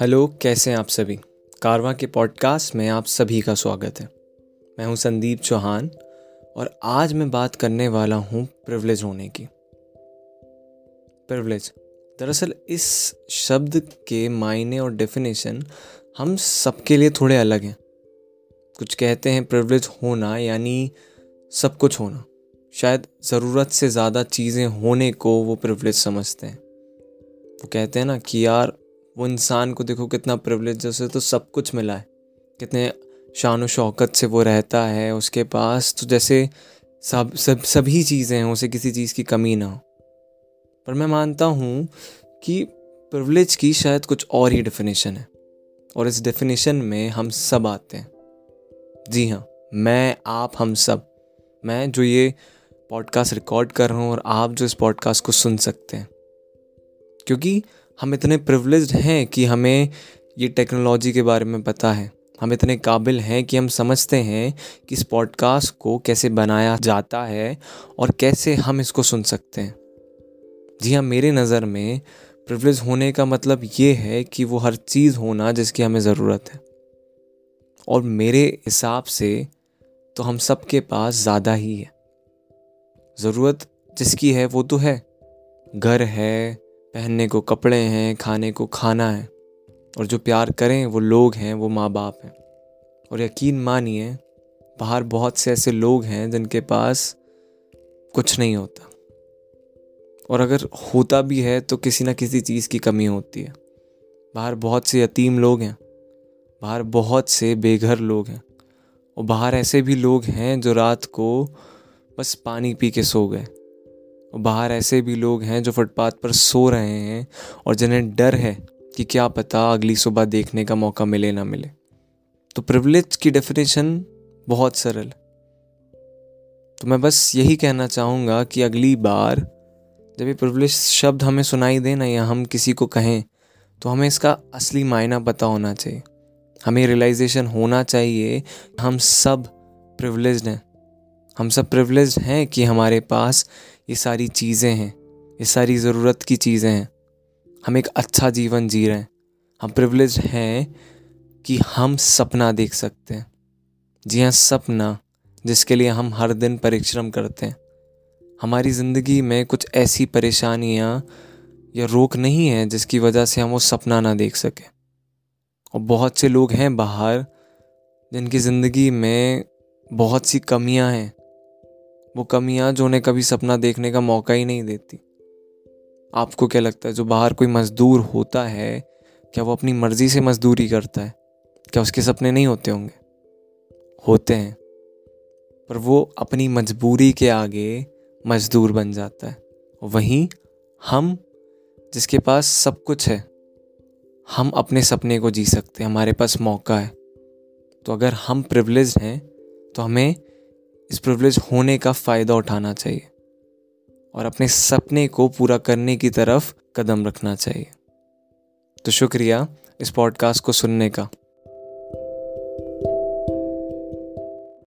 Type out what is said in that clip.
Hello, कैसे हैं आप सभी? कारवा के पॉडकास्ट में आप सभी का स्वागत है। मैं हूँ संदीप चौहान और आज मैं बात करने वाला हूँ प्रिवलेज होने की। प्रिवलेज दरअसल इस शब्द के मायने और डेफिनेशन हम सबके लिए थोड़े अलग हैं। कुछ कहते हैं प्रिवलेज होना, यानी सब कुछ होना। शायद ज़रूरत से ज़्यादा चीज़ें होने को वो प्रिविलेज समझते हैं। वो कहते हैं ना कि यार, वो इंसान को देखो कितना प्रिवलेज जैसे तो सब कुछ मिला है। कितने शान शौकत से वो रहता है उसके पास तो जैसे सब सब, सभी चीज़ें हैं, उसे किसी चीज़ की कमी ना हो। पर मैं मानता हूँ कि प्रिवलेज की शायद कुछ और ही डेफिनेशन है। और इस डेफिनेशन में हम सब आते हैं। जी हाँ मैं, आप, हम सब। मैं जो ये पॉडकास्ट रिकॉर्ड कर रहा हूँ और आप जो इस पॉडकास्ट को सुन सकते हैं। क्योंकि हम इतने प्रिवलेज्ड हैं कि हमें ये टेक्नोलॉजी के बारे में पता है। हम इतने काबिल हैं कि हम समझते हैं कि इस पॉडकास्ट को कैसे बनाया जाता है और कैसे हम इसको सुन सकते हैं। जी हाँ मेरे नज़र में प्रिवलेज होने का मतलब ये है कि वो हर चीज़ होना जिसकी हमें ज़रूरत है। और मेरे हिसाब से तो हम सब के पास ज़्यादा ही है। ज़रूरत जिसकी है वो तो है। घर है, पहनने को कपड़े हैं, खाने को खाना है। और जो प्यार करें, वो लोग हैं, वो माँ बाप हैं। और यकीन मानिए, बाहर बहुत से ऐसे लोग हैं जिनके पास कुछ नहीं होता। और अगर होता भी है तो किसी ना किसी चीज़ की कमी होती है। बाहर बहुत से यतीम लोग हैं, बाहर बहुत से बेघर लोग हैं। और बाहर ऐसे भी लोग हैं जो रात को बस पानी पी के सो गए। और बाहर ऐसे भी लोग हैं जो फुटपाथ पर सो रहे हैं और जिन्हें डर है कि क्या पता अगली सुबह देखने का मौका मिले ना मिले। तो प्रिवलेज की डेफिनेशन बहुत सरल। तो मैं बस यही कहना चाहूँगा कि अगली बार जब ये प्रिविलेज शब्द हमें सुनाई दे ना या हम किसी को कहें तो हमें इसका असली मायना पता होना चाहिए। हमें रियलाइजेशन होना चाहिए हम सब प्रिवलेज हैं। हम सब प्रिविलेज हैं कि हमारे पास ये सारी चीज़ें हैं, ये सारी ज़रूरत की चीज़ें हैं। हम एक अच्छा जीवन जी रहे हैं। हम प्रिविलेज हैं कि हम सपना देख सकते हैं। जी हाँ सपना, जिसके लिए हम हर दिन परिश्रम करते हैं। हमारी ज़िंदगी में कुछ ऐसी परेशानियाँ या रोक नहीं है जिसकी वजह से हम वो सपना ना देख सकें। और बहुत से लोग हैं बाहर जिनकी ज़िंदगी में बहुत सी कमियाँ हैं। वो कमियाँ जो उन्हें कभी सपना देखने का मौका ही नहीं देती। आपको क्या लगता है, जो बाहर कोई मज़दूर होता है, क्या वो अपनी मर्ज़ी से मज़दूरी करता है? क्या उसके सपने नहीं होते होंगे? होते हैं। पर वो अपनी मजबूरी के आगे मजदूर बन जाता है। वहीं हम, जिसके पास सब कुछ है, हम अपने सपने को जी सकते हैं, हमारे पास मौका है। तो अगर हम प्रिवलेज हैं तो हमें इस प्रिवलेज होने का फ़ायदा उठाना चाहिए और अपने सपने को पूरा करने की तरफ़ कदम रखना चाहिए। तो शुक्रिया इस पॉडकास्ट को सुनने का।